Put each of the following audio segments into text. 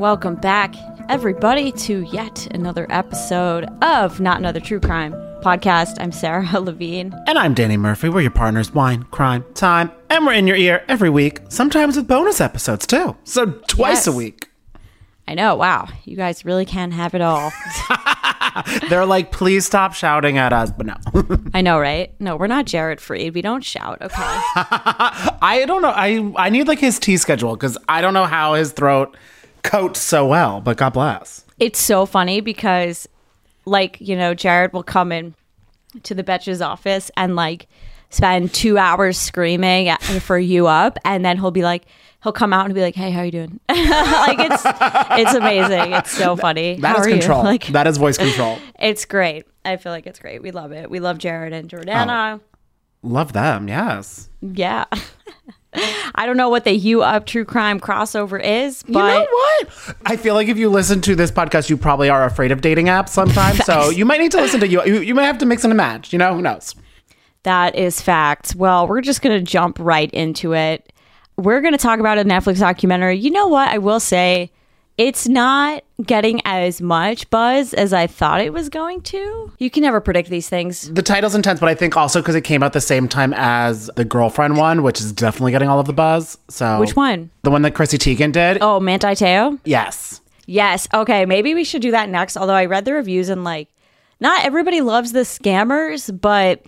Welcome back, everybody, to yet another episode of Not Another True Crime podcast. I'm Sarah Levine. And I'm Danny Murphy. We're your partners, wine, crime, time, and we're in your ear every week, sometimes with bonus episodes too. So twice Yes. a week. I know, wow, you guys really can have it all. They're like, please stop shouting at us, but no. I know, right? No, we're not Jared Freid. We don't shout, okay? I don't know. I I need like his tea schedule because I don't know how his throat coats so well, but God bless. it's so funny because, like, you know, Jared will come in to the Betches office and like spend two hours screaming at, for you up, and then he'll be like, he'll come out and be like, "Hey, how you doing?" like it's it's amazing. It's so funny. That how is you? control. Like that is voice control. it's great. I feel like it's great. We love it. We love Jared and oh. Jordana. Love them, yes. Yeah. I don't know what the You Up True Crime crossover is, but you know what? I feel like if you listen to this podcast, you probably are afraid of dating apps sometimes. so you might need to listen to you. You, you might have to mix and match. You know, who knows? That is fact. Well, we're just going to jump right into it. We're going to talk about a Netflix documentary. You know what? I will say it's not getting as much buzz as I thought it was going to. You can never predict these things. The title's intense, but I think also because it came out the same time as the girlfriend one, which is definitely getting all of the buzz. So Which one? The one that Chrissy Teigen did. Oh, Manti Te'o? Yes. Yes. Okay. Maybe we should do that next. Although I read the reviews and like, not everybody loves the scammers, but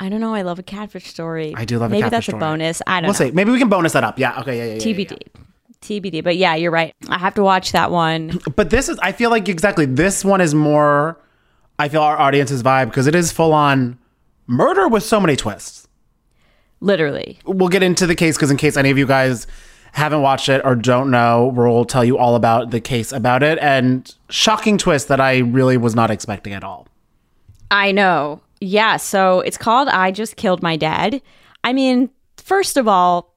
I don't know. I love a catfish story. I do love a Maybe that's a bonus. I don't know. We'll know. see. Maybe we can bonus that up. Yeah. Okay. Yeah. Yeah. yeah, yeah, TBD. TBD. But yeah, you're right. I have to watch that one. But this is. I feel like exactly this one is more. I feel our audience's vibe because it is full on murder with so many twists. Literally. We'll get into the case because in case any of you guys haven't watched it or don't know, we'll tell you all about the case about it and shocking twist that I really was not expecting at all. I know. Yeah. So it's called I Just Killed My Dad. I mean, first of all,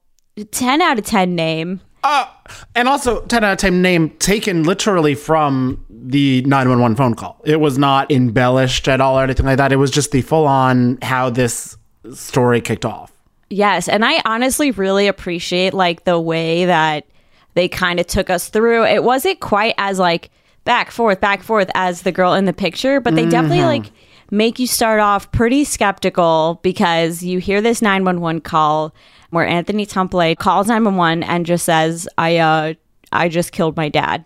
10 out of 10 name. Uh, and also 10 out of 10 name taken literally from the 911 phone call. It was not embellished at all or anything like that. It was just the full on how this story kicked off. Yes. And I honestly really appreciate like the way that they kind of took us through. It wasn't quite as like back, forth, back, forth as the girl in the picture, but they definitely like mm-hmm. Make you start off pretty skeptical because you hear this 911 call where Anthony Templet calls 911 and just says, I, uh, I just killed my dad.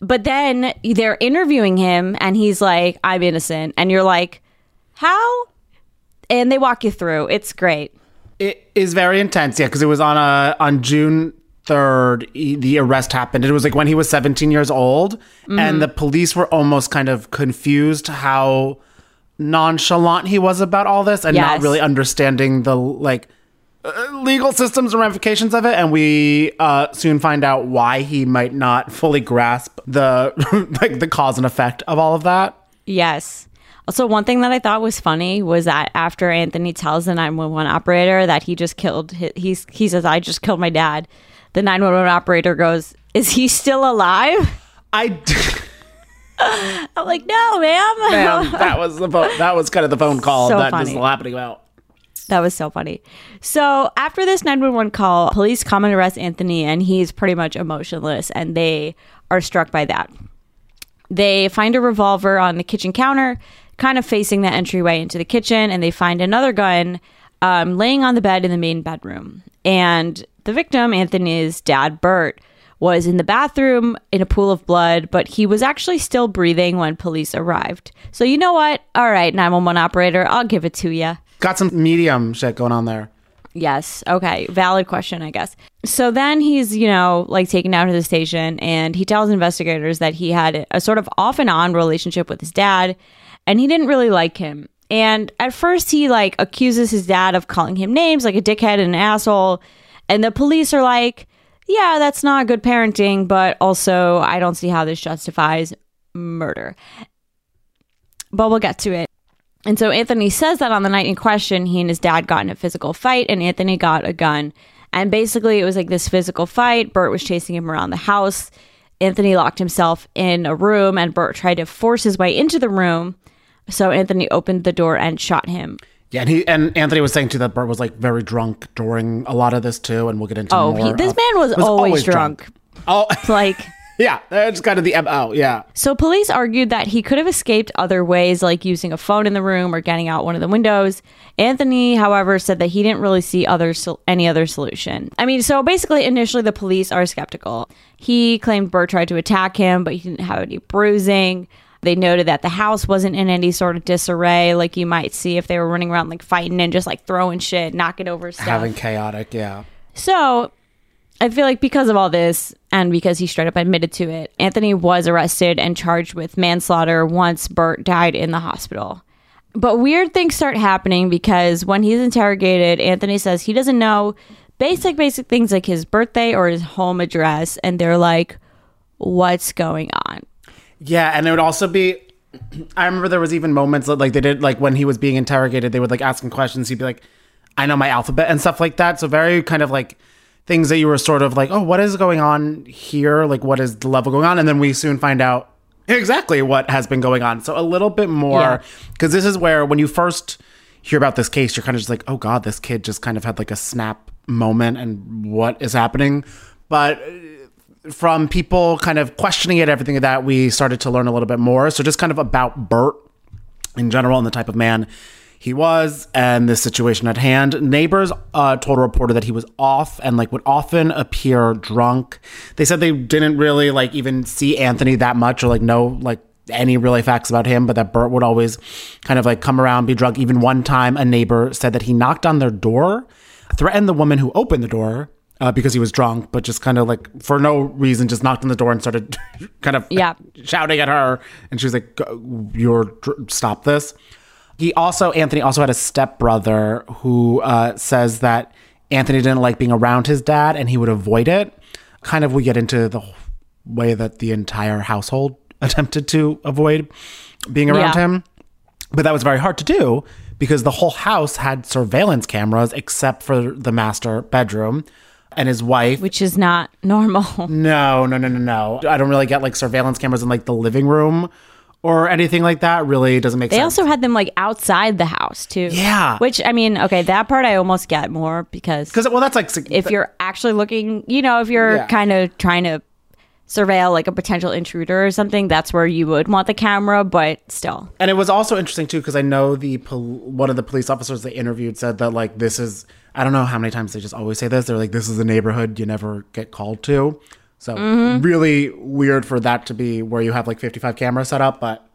But then they're interviewing him and he's like, I'm innocent. And you're like, how? And they walk you through. It's great. It is very intense, yeah, because it was on a on June third. The arrest happened. It was like when he was seventeen years old, and the police were almost kind of confused how nonchalant he was about all this, and not really understanding the like uh, legal systems and ramifications of it. And we uh, soon find out why he might not fully grasp the like the cause and effect of all of that. Yes. Also, one thing that I thought was funny was that after Anthony tells the 911 operator that he just killed, hi- he's, he says, I just killed my dad. The 911 operator goes, Is he still alive? I. d- I'm like, No, ma'am. Man, that was the phone, that was kind of the phone call So that funny. is happening about. That was so funny. So after this 911 call, police come and arrest Anthony, and he's pretty much emotionless, and they are struck by that. They find a revolver on the kitchen counter, kind of facing the entryway into the kitchen, and they find another gun um, laying on the bed in the main bedroom. And the victim, Anthony's dad, Bert, was in the bathroom in a pool of blood, but he was actually still breathing when police arrived. So, you know what? All right, 911 operator, I'll give it to you. Got some medium shit going on there. Yes. Okay. Valid question, I guess. So then he's, you know, like taken down to the station and he tells investigators that he had a sort of off and on relationship with his dad and he didn't really like him. And at first he like accuses his dad of calling him names like a dickhead and an asshole. And the police are like, yeah, that's not good parenting, but also I don't see how this justifies murder. But we'll get to it. And so Anthony says that on the night in question, he and his dad got in a physical fight, and Anthony got a gun. And basically, it was like this physical fight. Bert was chasing him around the house. Anthony locked himself in a room, and Bert tried to force his way into the room. So Anthony opened the door and shot him. Yeah, and he and Anthony was saying too that Bert was like very drunk during a lot of this too, and we'll get into Oh, more. he, this of- man was, always, drunk. Oh, Like yeah, that's kind of the mo. Yeah, So police argued that he could have escaped other ways, like using a phone in the room or getting out one of the windows. Anthony, however, said that he didn't really see other sol- any other solution. I mean, so basically, initially the police are skeptical. He claimed Bert tried to attack him, but he didn't have any bruising. They noted that the house wasn't in any sort of disarray, like you might see if they were running around like fighting and just like throwing shit, knocking over stuff. having chaotic. Yeah, So I feel like because of all this and because he straight up admitted to it, Anthony was arrested and charged with manslaughter once Bert died in the hospital. But weird things start happening because when he's interrogated, Anthony says he doesn't know basic, basic things like his birthday or his home address. And they're like, what's going on? Yeah, and it would also be. I remember there was even moments that, like they did like when he was being interrogated, they would like ask him questions. He'd be like, "I know my alphabet" and stuff like that. So very kind of like things that you were sort of like, "Oh, what is going on here? Like, what is the level going on?" And then we soon find out exactly what has been going on. So a little bit more because this is where when you first hear about this case, you're kind of just like, "Oh God, this kid just kind of had like a snap moment, and what is happening?" But from people kind of questioning it, everything like that, we started to learn a little bit more. So just kind of about Bert in general and the type of man he was and the situation at hand. Neighbors uh, told a reporter that he was off and like would often appear drunk. They said they didn't really like even see Anthony that much or like know like any really facts about him, but that Bert would always kind of like come around, be drunk. Even one time, a neighbor said that he knocked on their door, threatened the woman who opened the door. Uh, because he was drunk, but just kind of like for no reason, just knocked on the door and started kind of Yeah. shouting at her, and she was like, "You're stop this." He also Anthony also had a stepbrother who uh, says that Anthony didn't like being around his dad, and he would avoid it. Kind of, we get into the way that the entire household attempted to avoid being around Yeah. him, but that was very hard to do because the whole house had surveillance cameras except for the master bedroom. And his wife Which is not normal. no, no, no, no, no. I don't really get like surveillance cameras in like the living room or anything like that. Really doesn't make They sense. They also had them like outside the house too. Yeah. Which I mean, okay, that part I almost get more because Because well, that's like if you're actually looking, you know, if you're Yeah. kind of trying to surveil like a potential intruder or something, that's where you would want the camera, but still. and it was also interesting too because I know the pol- one of the police officers they interviewed said that like this is I don't know how many times they just always say this. They're like this is a neighborhood you never get called to. So really weird for that to be where you have like 55 cameras set up, but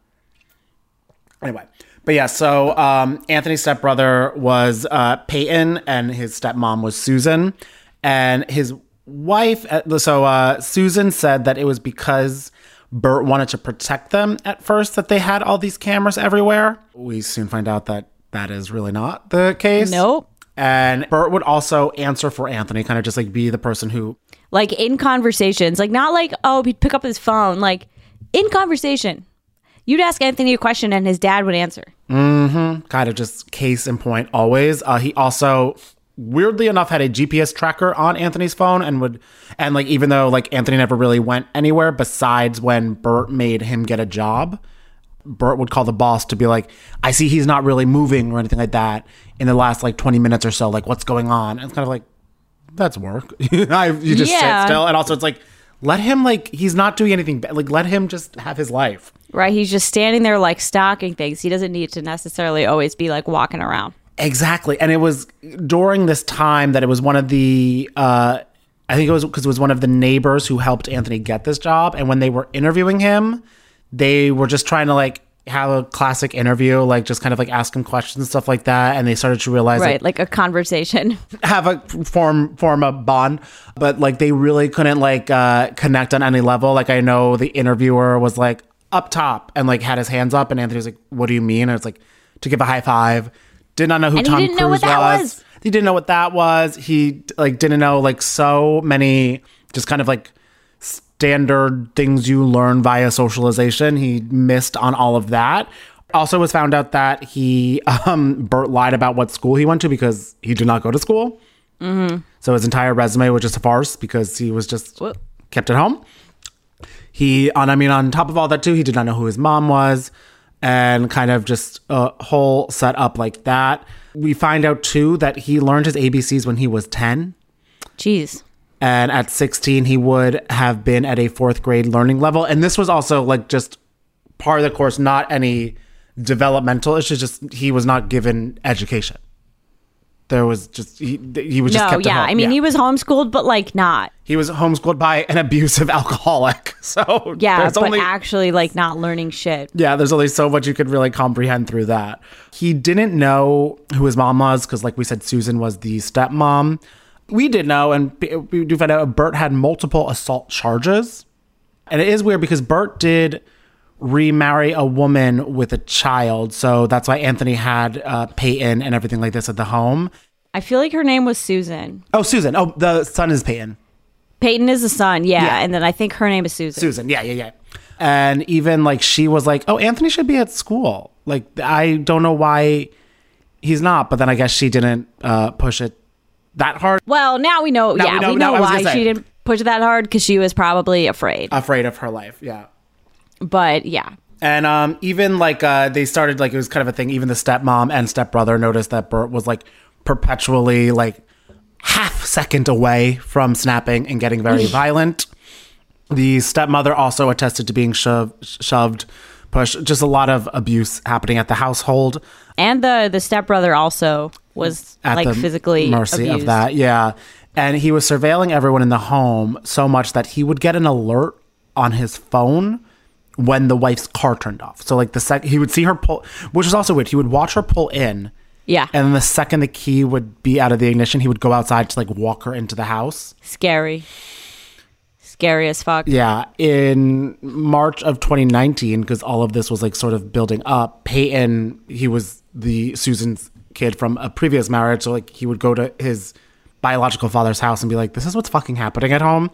anyway. But yeah, so um, Anthony's stepbrother was uh, Peyton, and his stepmom was Susan, and his wife. uh, So uh, Susan said that it was because Bert wanted to protect them at first that they had all these cameras everywhere. We soon find out that that is really not the case. Nope. And Bert would also answer for Anthony, kind of just like be the person who Like in conversations, like not like, oh, he'd pick up his phone, like in conversation. You'd ask Anthony a question and his dad would answer. Mm-hmm. Kind of just case in point always. Uh, he also weirdly enough had a GPS tracker on Anthony's phone and would and like even though like Anthony never really went anywhere besides when Bert made him get a job, Bert would call the boss to be like, I see he's not really moving or anything like that in the last like 20 minutes or so. Like what's going on? And it's kind of like that's work. I, you just Yeah. sit still and also it's like let him like he's not doing anything ba- like let him just have his life. Right? He's just standing there like stocking things. He doesn't need to necessarily always be like walking around. Exactly. And it was during this time that it was one of the uh I think it was because it was one of the neighbors who helped Anthony get this job. And when they were interviewing him, they were just trying to like have a classic interview, like just kind of like ask him questions and stuff like that. And they started to realize Right? Like a conversation. have a form form a bond. But like they really couldn't like uh connect on any level. Like I know the interviewer was like up top and like had his hands up and Anthony was like, What do you mean? And it's like to give a high five. Did not know who And Tom Cruise was. was. He didn't know what that was. He like didn't know like so many just kind of like standard things you learn via socialization. He missed on all of that. Also was found out that he um Bert lied about what school he went to because he did not go to school. So his entire resume was just a farce because he was just Whoa. kept at home. He, on I mean, on top of all that too, he did not know who his mom was, and kind of just a whole setup like that. We find out too that he learned his ABCs when he was ten. Jeez. And at 16, he would have been at a fourth grade learning level. And this was also like just part of the course, not any developmental issues, just he was not given education. There was just, he, he was just No, kept yeah. I mean, he was homeschooled, but like not. he was homeschooled by an abusive alcoholic. So Yeah, but only, actually like not learning shit. yeah, there's only so much you could really comprehend through that. He didn't know who his mom was because, like we said, Susan was the stepmom. We did know, and we do find out Bert had multiple assault charges. And it is weird because Bert did remarry a woman with a child. So that's why Anthony had uh, Peyton and everything like this at the home. I feel like her name was Susan. Oh, Susan. Oh, the son is Peyton. Peyton is the son, yeah, Yeah. and then I think her name is Susan. Susan. Yeah, yeah, yeah. And even like she was like, "Oh, Anthony should be at school." Like I don't know why he's not, but then I guess she didn't uh, push it that hard. Well, now we know. Now yeah, we we know- know, now I was why she didn't push that hard because she was probably afraid. Afraid of her life. Yeah. but yeah, And um, even like uh, they started like it was kind of a thing. Even the stepmom and stepbrother noticed that Bert was like perpetually like half second away from snapping and getting very violent. The stepmother also attested to being shoved, shoved, pushed. Just a lot of abuse happening at the household. and the the stepbrother also was at like physically mercy abused. of that. Yeah, and he was surveilling everyone in the home so much that he would get an alert on his phone when the wife's car turned off. So like the sec, he would see her pull, which is also weird. He would watch her pull in, Yeah, and then the second the key would be out of the ignition, he would go outside to like walk her into the house. scary, scary as fuck. Yeah, in March of 2019, because all of this was like sort of building up. Peyton, he was the Susan's kid from a previous marriage, so like he would go to his biological father's house and be like, "This is what's fucking happening at home."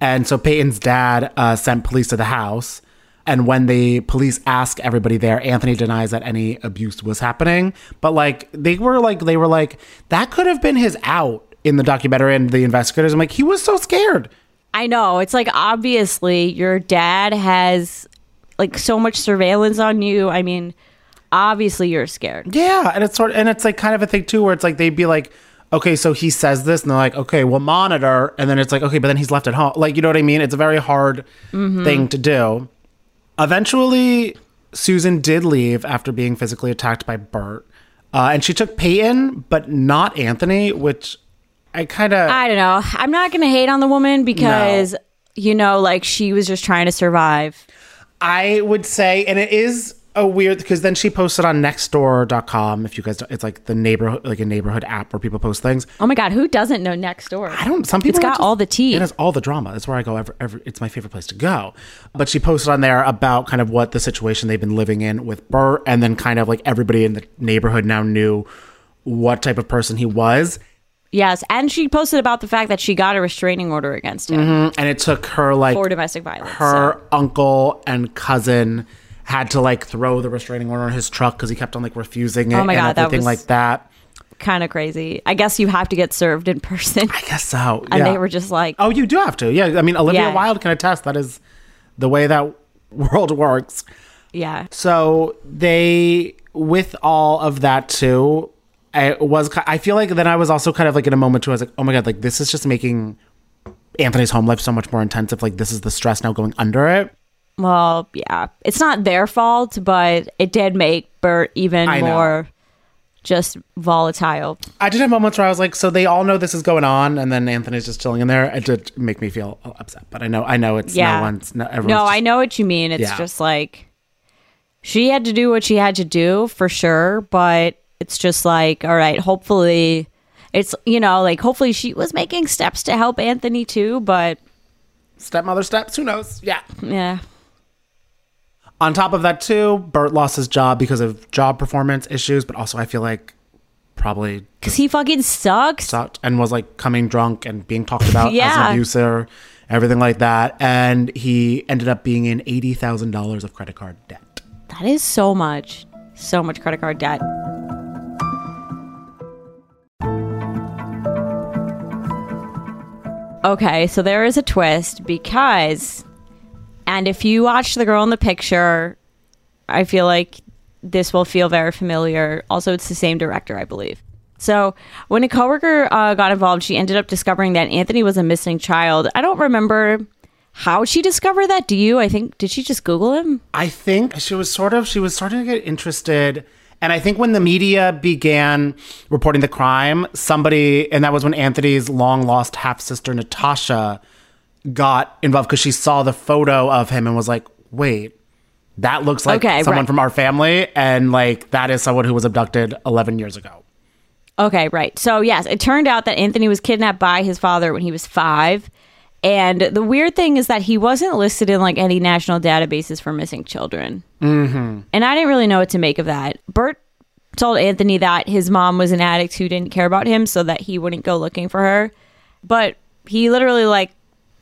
And so Peyton's dad uh, sent police to the house. And when the police ask everybody there, Anthony denies that any abuse was happening. But like they were like they were like that could have been his out in the documentary and the investigators. I'm like he was so scared. I know. It's like obviously your dad has like so much surveillance on you. I mean, obviously you're scared. Yeah, and it's sort of, and it's like kind of a thing too, where it's like they'd be like, okay, so he says this, and they're like, okay, we'll monitor, and then it's like, okay, but then he's left at home, like you know what I mean? It's a very hard thing to do. Eventually, Susan did leave after being physically attacked by Bert, uh, and she took Peyton, but not Anthony, which I kind of I don't know. I'm not going to hate on the woman because you know, like she was just trying to survive. I would say, and it is a weird because then she posted on Nextdoor.com. If you guys, it's like the neighborhood, like a neighborhood app where people post things. Oh my god, who doesn't know nextdoor? I don't. Some people It's got just- all the tea. It has all the drama. That's where I go. Every, every, it's my favorite place to go. But she posted on there about kind of what the situation they've been living in with Bert, and then kind of like everybody in the neighborhood now knew what type of person he was. Yes, and she posted about the fact that she got a restraining order against him mm-hmm, And it took her like for domestic violence. her so. uncle and cousin had to like throw the restraining order on his truck because he kept on like refusing it Oh my and God, that everything was- like that. kind of crazy. I guess you have to get served in person. I guess so. And they were just like, Oh, you do have to. Yeah. I mean, Olivia Yeah. Wilde can attest that is the way that world works. yeah. So they, with all of that too, I was. I feel like then I was also kind of like in a moment too. I was like, oh my god, like this is just making Anthony's home life so much more intensive. Like this is the stress now going under it. Well, yeah. It's not their fault, but it did make Bert even I know. more just volatile. I did have moments where I was like, so they all know this is going on, and then Anthony's just chilling in there. It did make me feel upset, but I know, I know it's Yeah. no one's, no, everyone's No, just- I know what you mean. It's Yeah. just like she had to do what she had to do for sure, but it's just like, all right, hopefully it's, you know, like hopefully she was making steps to help Anthony too, but stepmother steps. Who knows? Yeah. yeah. On top of that, too, Bert lost his job because of job performance issues, but also I feel like probably Cause he fucking sucks. sucked and was like coming drunk and being talked about as an abuser, everything like that. And he ended up being in eighty thousand dollars of credit card debt. That is so much, so much credit card debt. Okay, so there is a twist because, and if you watch the girl in the picture, I feel like this will feel very familiar. Also, it's the same director, I believe. So when a coworker uh, got involved, she ended up discovering that Anthony was a missing child. I don't remember how she discovered that. Do you? I think did she just Google him? I think she was sort of she was starting to get interested. And I think when the media began reporting the crime, somebody, and that was when Anthony's long lost half sister, Natasha, got involved because she saw the photo of him and was like, wait, that looks like Okay, someone right. from our family. And like, that is someone who was abducted 11 years ago. Okay, right. So, yes, it turned out that Anthony was kidnapped by his father when he was five. And the weird thing is that he wasn't listed in like any national databases for missing children. Mm-hmm. And I didn't really know what to make of that. Bert told Anthony that his mom was an addict who didn't care about him so that he wouldn't go looking for her. But he literally like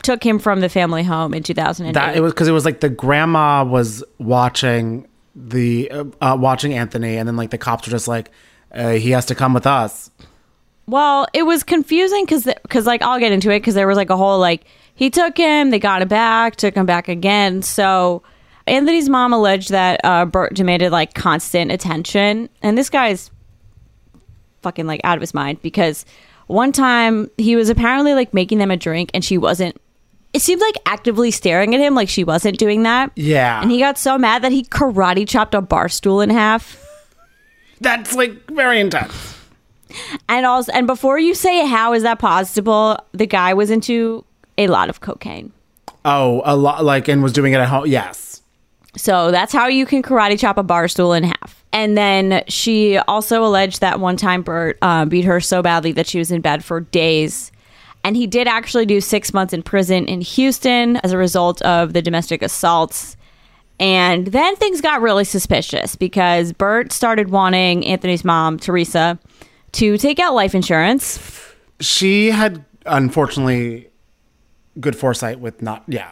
took him from the family home in 2008. That it was because it was like the grandma was watching the uh, uh, watching Anthony, and then like the cops were just like, uh, he has to come with us. Well, it was confusing because because like I'll get into it because there was like a whole like he took him, they got him back, took him back again. So Anthony's mom alleged that uh, Bert demanded like constant attention, and this guy's fucking like out of his mind because one time he was apparently like making them a drink and she wasn't. It seemed like actively staring at him like she wasn't doing that. Yeah. And he got so mad that he karate chopped a bar stool in half. That's like very intense. And also, and before you say how is that possible, the guy was into a lot of cocaine. Oh, a lot like and was doing it at home. Yes. So that's how you can karate chop a bar stool in half. And then she also alleged that one time Bert uh, beat her so badly that she was in bed for days. And he did actually do six months in prison in Houston as a result of the domestic assaults. And then things got really suspicious because Bert started wanting Anthony's mom, Teresa, to take out life insurance. She had unfortunately good foresight with not yeah.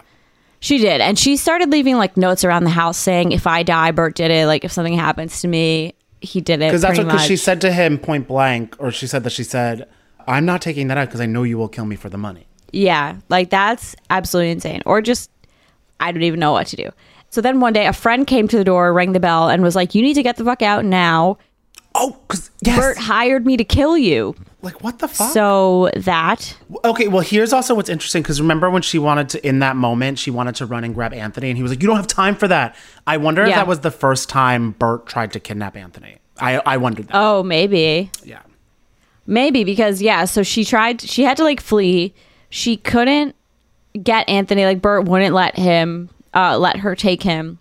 She did. And she started leaving like notes around the house saying, if I die, Bert did it. Like if something happens to me, he did it. Because that's what she said to him point blank, or she said that she said, I'm not taking that out because I know you will kill me for the money. Yeah. Like that's absolutely insane. Or just, I don't even know what to do. So then one day a friend came to the door, rang the bell, and was like, you need to get the fuck out now. Oh, because yes. Bert hired me to kill you. like what the fuck? So that, Okay, well, here's also what's interesting because remember when she wanted to, in that moment, she wanted to run and grab Anthony, and he was like, "You don't have time for that." I wonder if that was the first time Bert tried to kidnap Anthony. I I wondered that. oh, maybe. yeah, Maybe because yeah, so she tried she had to like flee. She couldn't get Anthony like Bert wouldn't let him uh let her take him.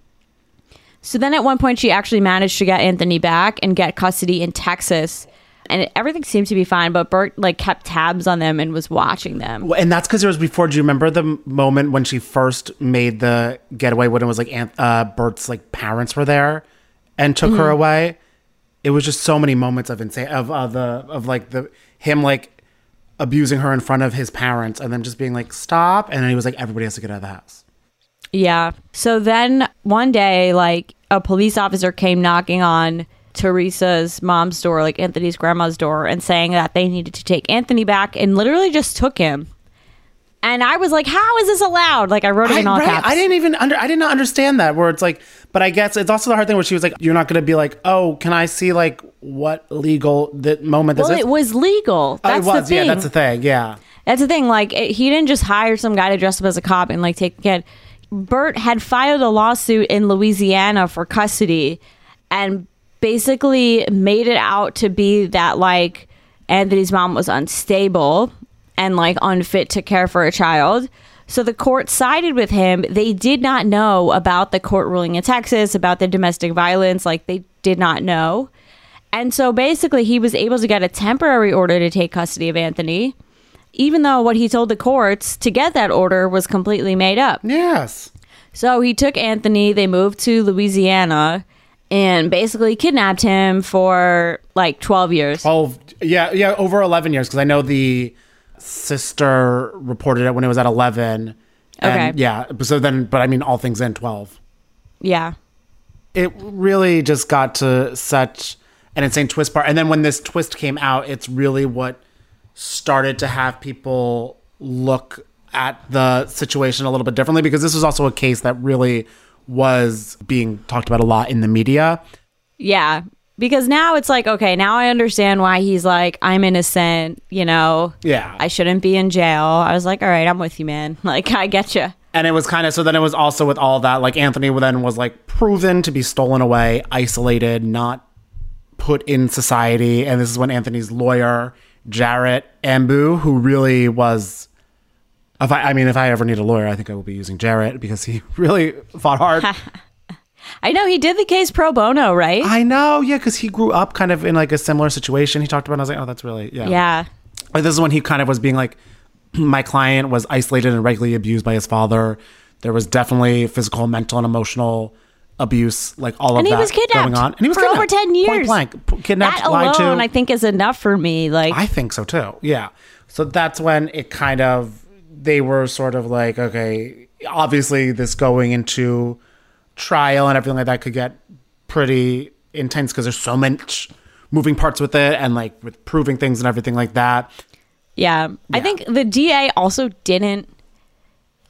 So then at one point she actually managed to get Anthony back and get custody in Texas. And it, everything seemed to be fine, but Bert like kept tabs on them and was watching them. well, and that's because it was before. Do you remember the moment when she first made the getaway when it was like Anth- uh, Bert's like parents were there and took her away? It was just so many moments of insane of uh, the of like the him like abusing her in front of his parents and then just being like stop and then he was like everybody has to get out of the house. Yeah. So then one day, like a police officer came knocking on Teresa's mom's door, like Anthony's grandma's door, and saying that they needed to take Anthony back and literally just took him. And I was like, how is this allowed? Like I wrote it I, in all right, caps. I didn't even under I did not understand that where it's like but I guess it's also the hard thing where she was like you're not going to be like oh can I see like what legal the moment this well, is it was legal. Oh, That's it was the thing. yeah that's the thing yeah That's the thing. Like it, he didn't just hire some guy to dress up as a cop and like take a kid. Bert had filed a lawsuit in Louisiana for custody, and basically made it out to be that like Anthony's mom was unstable and like unfit to care for a child. So the court sided with him. They did not know about the court ruling in Texas about the domestic violence. Like they did not know. And so basically, he was able to get a temporary order to take custody of Anthony, even though what he told the courts to get that order was completely made up. yes So he took Anthony, they moved to Louisiana, and basically kidnapped him for like 12 years. 12 yeah yeah over 11 years because I know the sister reported it when it was at 11 and Okay. yeah so then but I mean all things in 12 Yeah. it really just got to such an insane twist part. And then when this twist came out, it's really what started to have people look at the situation a little bit differently because this was also a case that really was being talked about a lot in the media. Yeah. Because now it's like, okay, now I understand why he's like, I'm innocent, you know, Yeah. I shouldn't be in jail. I was like, all right, I'm with you, man. Like, I get you. and it was kind of so then it was also with all that like Anthony then was like proven to be stolen away, isolated, not put in society, and this is when Anthony's lawyer Jarrett Ambeau, who really was. If I, I mean, if I ever need a lawyer, I think I will be using Jarrett because he really fought hard. I know he did the case pro bono, right? I know, yeah, because he grew up kind of in like a similar situation. He talked about. It, I was like, oh, that's really yeah. yeah. Like this is when he kind of was being like, my client was isolated and regularly abused by his father. There was definitely physical, mental, and emotional abuse, like all And of he that was kidnapped going on. And he was for over 10 years. point blank, kidnapped, That lied to. alone, I think, is enough for me. Like, I think so too. Yeah. So that's when it kind of they were sort of like, okay, obviously this going into trial and everything like that could get pretty intense because there's so much moving parts with it and like with proving things and everything like that. Yeah. I think the DA also didn't.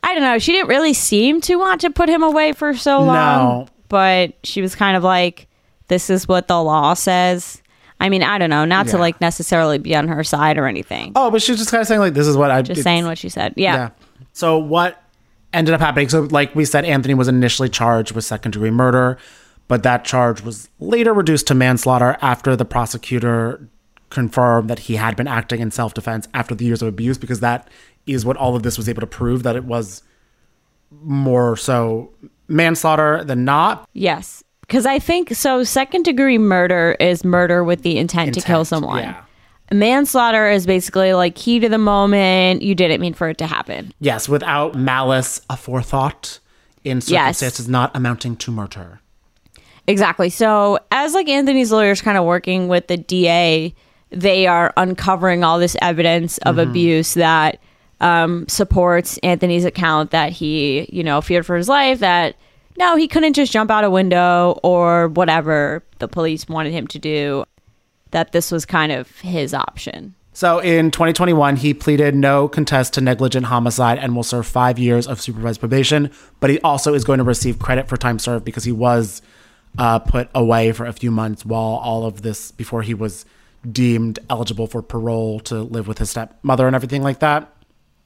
I don't know. She didn't really seem to want to put him away for so long. No. But she was kind of like, this is what the law says. I mean, I don't know. Not to like necessarily be on her side or anything. Oh, but she's just kind of saying like, this is what I Just saying what she said. Yeah. Yeah. So what ended up happening? So like we said, Anthony was initially charged with second degree murder, but that charge was later reduced to manslaughter after the prosecutor confirmed that he had been acting in self defense after the years of abuse, because that is what all of this was able to prove that it was more so manslaughter than not. Yes. Because I think so. Second degree murder is murder with the intent, to kill someone. yeah. Manslaughter is basically like key to the moment. You didn't mean for it to happen. Yes, without malice aforethought in Yes. circumstances not amounting to murder. Exactly. So, as like Anthony's lawyers kind of working with the DA, they are uncovering all this evidence of abuse that um, supports Anthony's account that he, you know, feared for his life, that no, he couldn't just jump out a window or whatever the police wanted him to do, that this was kind of his option. So in 2021, he pleaded no contest to negligent homicide and will serve five years of supervised probation. But he also is going to receive credit for time served because he was uh, put away for a few months while all of this, before he was deemed eligible for parole to live with his stepmother and everything like that.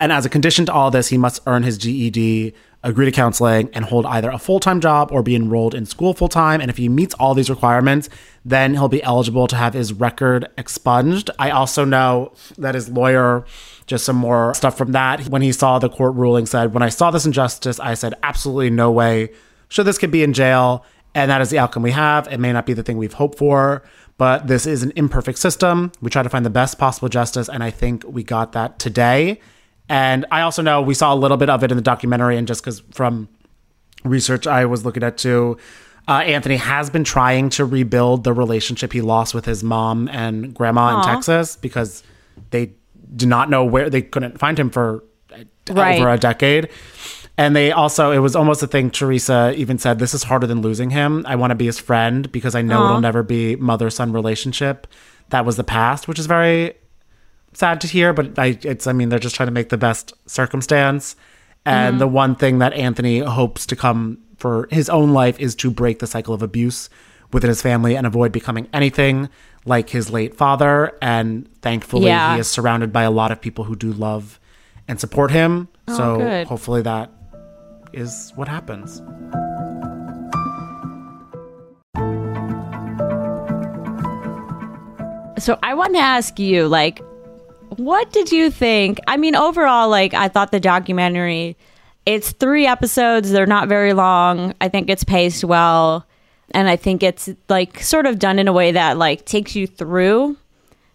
And as a condition to all this, he must earn his GED, agree to counseling, and hold either a full time job or be enrolled in school full time. And if he meets all these requirements, then he'll be eligible to have his record expunged. I also know that his lawyer, just some more stuff from that, when he saw the court ruling, said, When I saw this injustice, I said, absolutely no way should this kid be in jail. And that is the outcome we have. It may not be the thing we've hoped for, but this is an imperfect system. We try to find the best possible justice, and I think we got that today. And I also know we saw a little bit of it in the documentary, and just because from research I was looking at too, uh, Anthony has been trying to rebuild the relationship he lost with his mom and grandma in Texas because they did not know where they couldn't find him for uh, Right. over a decade. And they also, it was almost a thing Teresa even said, this is harder than losing him. I want to be his friend because I know Aw. it'll never be mother son relationship. That was the past, which is very sad to hear, but I, it's, I mean, they're just trying to make the best circumstance. And mm-hmm. the one thing that Anthony hopes to come for his own life is to break the cycle of abuse within his family and avoid becoming anything like his late father. And thankfully, Yeah. he is surrounded by a lot of people who do love and support him. Oh, so good. hopefully that is what happens. So I want to ask you, like, what did you think? I mean, overall, like, I thought the documentary, it's three episodes. They're not very long. I think it's paced well. And I think it's, like, sort of done in a way that, like, takes you through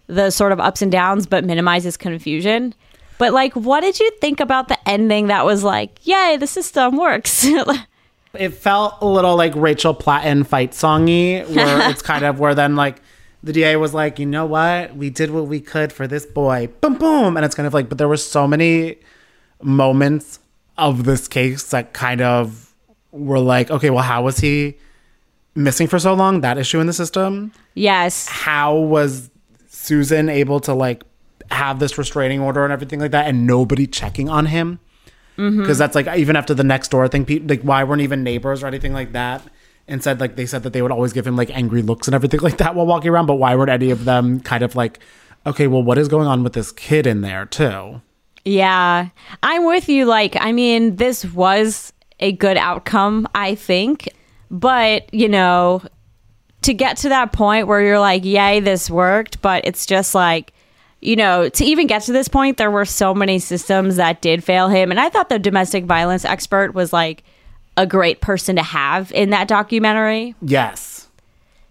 the sort of ups and downs, but minimizes confusion. But, like, what did you think about the ending that was like, yay, the system works? it felt a little like Rachel Platten fight songy, where it's kind of where then like the DA was like, you know what, we did what we could for this boy, boom boom, and it's kind of like, but there were so many moments of this case that kind of were like, okay, well, how was he missing for so long? That issue in the system. yes. How was Susan able to like have this restraining order and everything like that, and nobody checking on him? Mm-hmm. because that's like even after the next door thing, like why weren't even neighbors or anything like that and said like they said that they would always give him like angry looks and everything like that while walking around. But why weren't any of them kind of like, okay, well, what is going on with this kid in there too? Yeah, I'm with you. Like, I mean, this was a good outcome, I think. But, you know, to get to that point where you're like, yay, this worked, but it's just like, you know, to even get to this point, there were so many systems that did fail him. And I thought the domestic violence expert was like a great person to have in that documentary. Yes.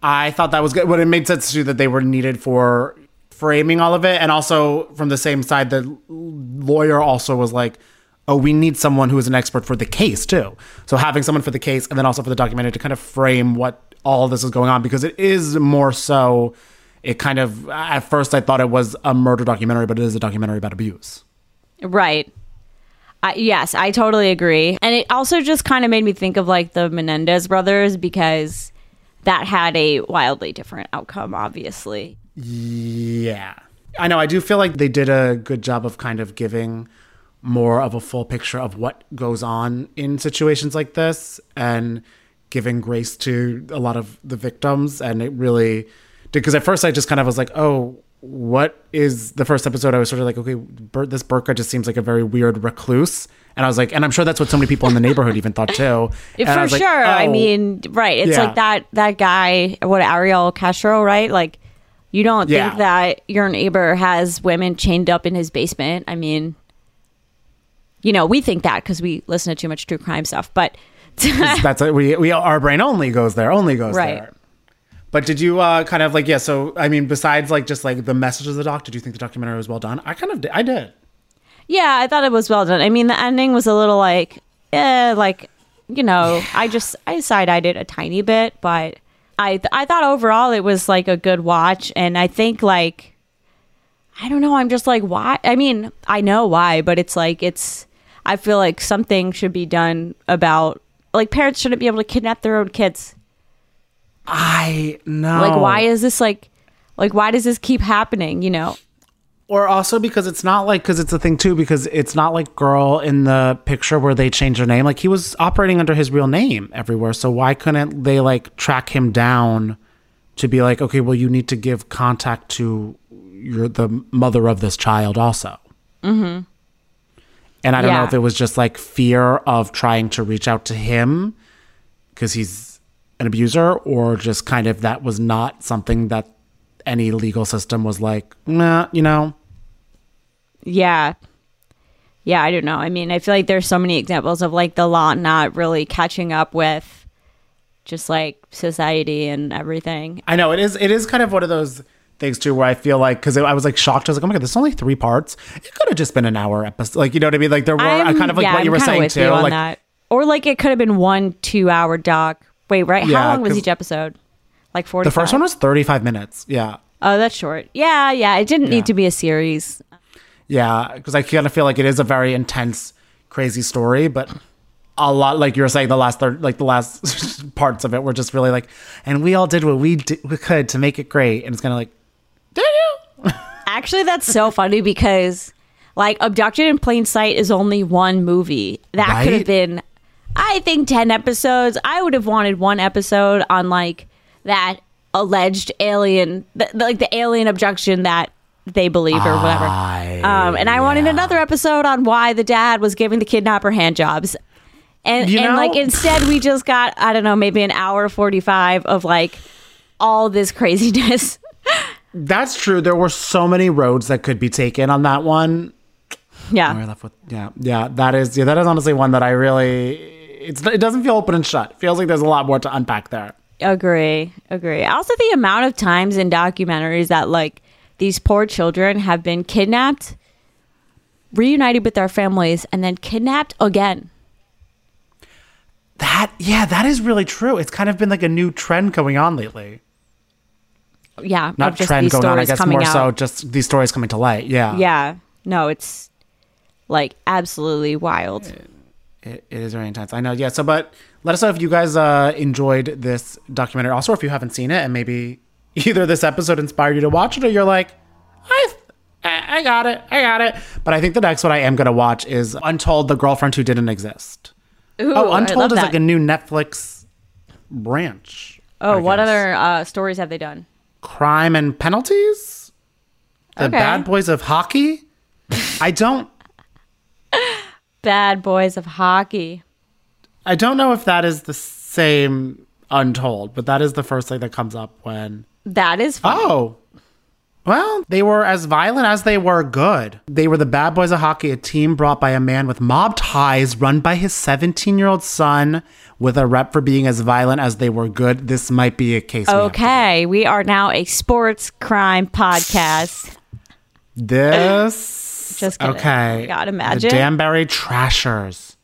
I thought that was good. But it made sense too that they were needed for framing all of it. And also from the same side, the lawyer also was like, oh, we need someone who is an expert for the case too. So having someone for the case and then also for the documentary to kind of frame what all this is going on because it is more so it kind of at first I thought it was a murder documentary, but it is a documentary about abuse. Right. I, yes, I totally agree. And it also just kind of made me think of like the Menendez brothers because that had a wildly different outcome, obviously. Yeah. I know. I do feel like they did a good job of kind of giving more of a full picture of what goes on in situations like this and giving grace to a lot of the victims. And it really did. Because at first I just kind of was like, oh, what is the first episode? I was sort of like, okay, Bert, this Burka just seems like a very weird recluse. And I was like, and I'm sure that's what so many people in the neighborhood even thought too. And For I like, sure. I oh. mean, right. It's Yeah. like that that guy, what Ariel Castro, right? Like you don't Yeah. think that your neighbor has women chained up in his basement. I mean, you know, we think that because we listen to too much true crime stuff, but that's it. We, we our brain only goes there, only goes Right. there. But did you uh, kind of like yeah? So I mean, besides like just like the message of the doc, did you think the documentary was well done? I kind of did. I did. Yeah, I thought it was well done. I mean, the ending was a little like, eh, like, you know, I just I side eyed it a tiny bit, but I I thought overall it was like a good watch, and I think like, I don't know, I'm just like, why? I mean, I know why, but it's like it's. I feel like something should be done about like parents shouldn't be able to kidnap their own kids. I know. Like, why is this like, like why does this keep happening? You know? Or also because it's not like because it's a thing too because it's not like girl in the picture where they changed their name. Like he was operating under his real name everywhere. So why couldn't they like track him down to be like, okay, well you need to give contact to your the mother of this child also. Mm-hmm. And I don't know if it was just like fear of trying to reach out to him because he's an abuser, or just kind of that was not something that any legal system was like, nah, you know. Yeah. Yeah, I don't know. I mean, I feel like there's so many examples of like the law not really catching up with just like society and everything. I know it is. It is kind of one of those things too, where I feel like because I was like shocked. I was like, oh my god, this is only three parts. It could have just been an hour episode. Like you know what I mean? Like there were I I'm- kind of like yeah, what you I'm were saying too. you Like that. Or like it could have been one two hour doc. Wait, right? Yeah, How long was each episode? Like 40 the first one was thirty five minutes. Yeah, Oh, that's short. Yeah, yeah. It didn't Yeah. need to be a series. yeah. Because I kind of feel like it is a very intense, crazy story, but. A lot, like you were saying, the last third, like the last parts of it were just really like, and we all did what we, did, we could to make it great, and it's kind of like, did you? Actually, that's so funny because like Abducted in Plain Sight is only one movie. That could have been I think 10 episodes. I would have wanted one episode on like that alleged alien th- like the alien abduction that they believe or whatever. I- Um, and I wanted another episode on why the dad was giving the kidnapper hand jobs. And, You and like instead we just got I don't know maybe an hour 45 of like all this craziness. That's true. There were so many roads that could be taken on that one. yeah. With yeah, yeah. That is yeah. That is honestly one that I really. It's it doesn't feel open and shut. It feels like there's a lot more to unpack there. Agree, agree. Also, the amount of times in documentaries that like these poor children have been kidnapped, reunited with their families, and then kidnapped again. That yeah, that is really true. It's kind of been like a new trend going on lately. Yeah, Not just trend going on. I guess coming more so just these stories coming to light. Yeah, Yeah, no, it's like absolutely wild. It, it is very intense. I know. Yeah. So, but let us know if you guys uh, enjoyed this documentary. Also, if you haven't seen it, and maybe either this episode inspired you to watch it, or you're like, I, I got it, I got it. But I think the next one I am gonna watch is Untold: The Girlfriend Who Didn't Exist. Ooh, oh, Untold is that. like a new Netflix branch. Oh, I what guess. other uh, stories have they done? crime and penalties? The Okay. bad boys of hockey? I don't Bad Boys of Hockey. I don't know if that is the same untold, but that is the first thing that comes up when That is fun. Oh. Well, they were as violent as they were good. They were the bad boys of hockey, a team brought by a man with mob ties, run by his 17 year old son, with a rep for being as violent as they were good. This might be a case. we Okay, we are now a sports crime podcast. This. Just kidding. Okay. God, imagine. The Danbury Trashers.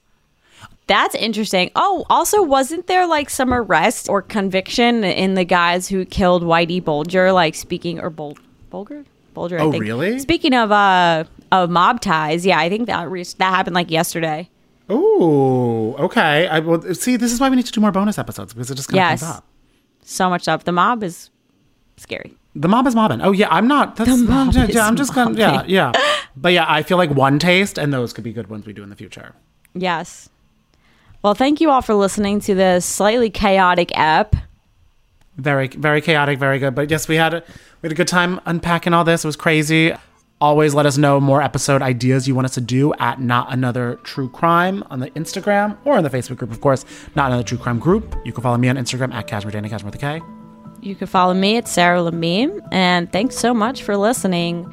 That's interesting. Oh, also, wasn't there like some arrest or conviction in the guys who killed Whitey Bulger? Like speaking or Bol- Bulger, Bulger. I Oh, think. really? Speaking of uh of mob ties, yeah, I think that re- that happened like yesterday. Oh, okay. I will see. This is why we need to do more bonus episodes because it just kind of Yes. comes up. So much stuff. The mob is scary. The mob is mobbing. Oh yeah, I'm not. That's, mob yeah, is yeah, I'm just gonna. Yeah, yeah. But yeah, I feel like one taste, and those could be good ones we do in the future. Yes. Well, thank you all for listening to this slightly chaotic ep. Very, very chaotic, very good. But yes, we had a, we had a good time unpacking all this. It was crazy. Always let us know more episode ideas you want us to do at Not Another True Crime on the Instagram or in the Facebook group, of course. Not Another True Crime group. You can follow me on Instagram at Cashmere Danny Cashmere with a K. You can follow me at Sarah Levine. And thanks so much for listening.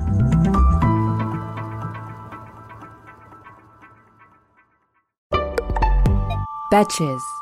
Betches.